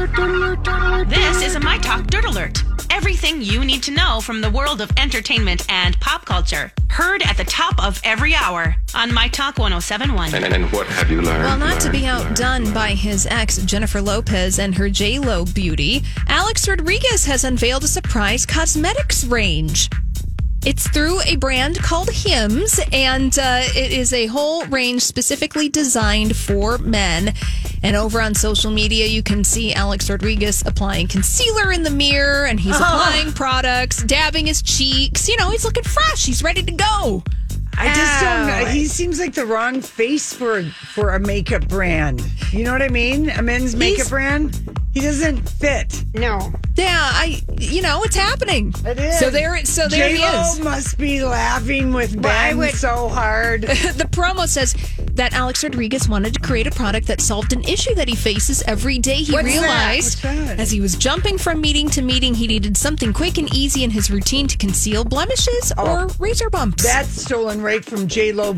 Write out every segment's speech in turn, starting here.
This is a My Talk Dirt Alert. Everything you need to know from the world of entertainment and pop culture. Heard at the top of every hour on My Talk 1071. And, and what have you learned? Well, not to be outdone learned? by his ex, Jennifer Lopez, and her J-Lo beauty, Alex Rodriguez has unveiled a surprise cosmetics range. It's through a brand called Hims, and uh, it is a whole range specifically designed for men. And over on social media, you can see Alex Rodriguez applying concealer in the mirror, and he's applying products, dabbing his cheeks. You know, he's looking fresh. He's ready to go. I just don't. know. He seems like the wrong face for for a makeup brand. You know what I mean? A men's makeup brand. He doesn't fit. No. Yeah, I, you know, it's happening. It is. So there, so there he J-Lo is. must be laughing with Ben would- so hard. the promo says that Alex Rodriguez wanted to create a product that solved an issue that he faces every day. He What's that? realized What's that? as he was jumping from meeting to meeting, he needed something quick and easy in his routine to conceal blemishes oh. or razor bumps. Oh. That's stolen right from J Lo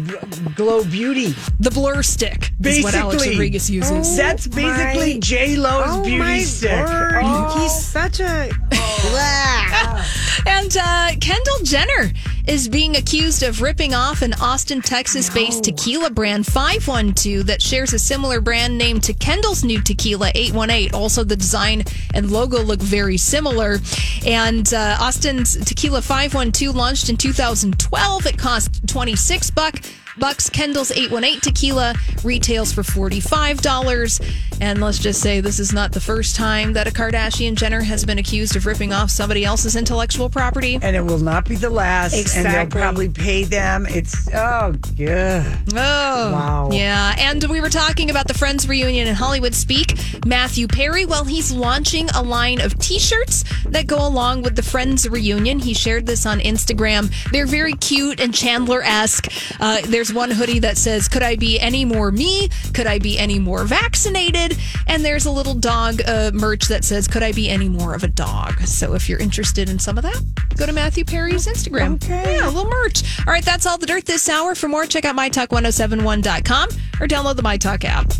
Glow Beauty. the blur stick is what Alex Rodriguez uses. That's basically oh J Lo's Oh beauty stick. word. Oh. He's such a. And uh, Kendall Jenner is being accused of ripping off an Austin, Texas based tequila brand 512 that shares a similar brand name to Kendall's new tequila 818. Also, the design and logo look very similar. And uh, Austin's tequila 512 launched in 2012. It cost 26 bucks. Bucks Kendall's 818 tequila retails for $45. And let's just say this is not the first time that a Kardashian Jenner has been accused of ripping off somebody else's intellectual property. and it will not be the last. And they'll probably pay them. It's oh good. Oh, Wow. Yeah, and we were talking about the Friends reunion in Hollywood Speak. Matthew Perry, well, he's launching a line of T-shirts that go along with the Friends reunion. He shared this on Instagram. They're very cute and Chandler-esque. Uh, there's one hoodie that says, "Could I be any more me? Could I be any more vaccinated?" And there's a little dog uh, merch that says, "Could I be any more of a dog?" So if you're interested in some of that, go to Matthew Perry's Instagram. Okay. Yeah, a little merch. All right, that's all the dirt this hour. For more, check out mytalk1071.com or download the MyTalk app.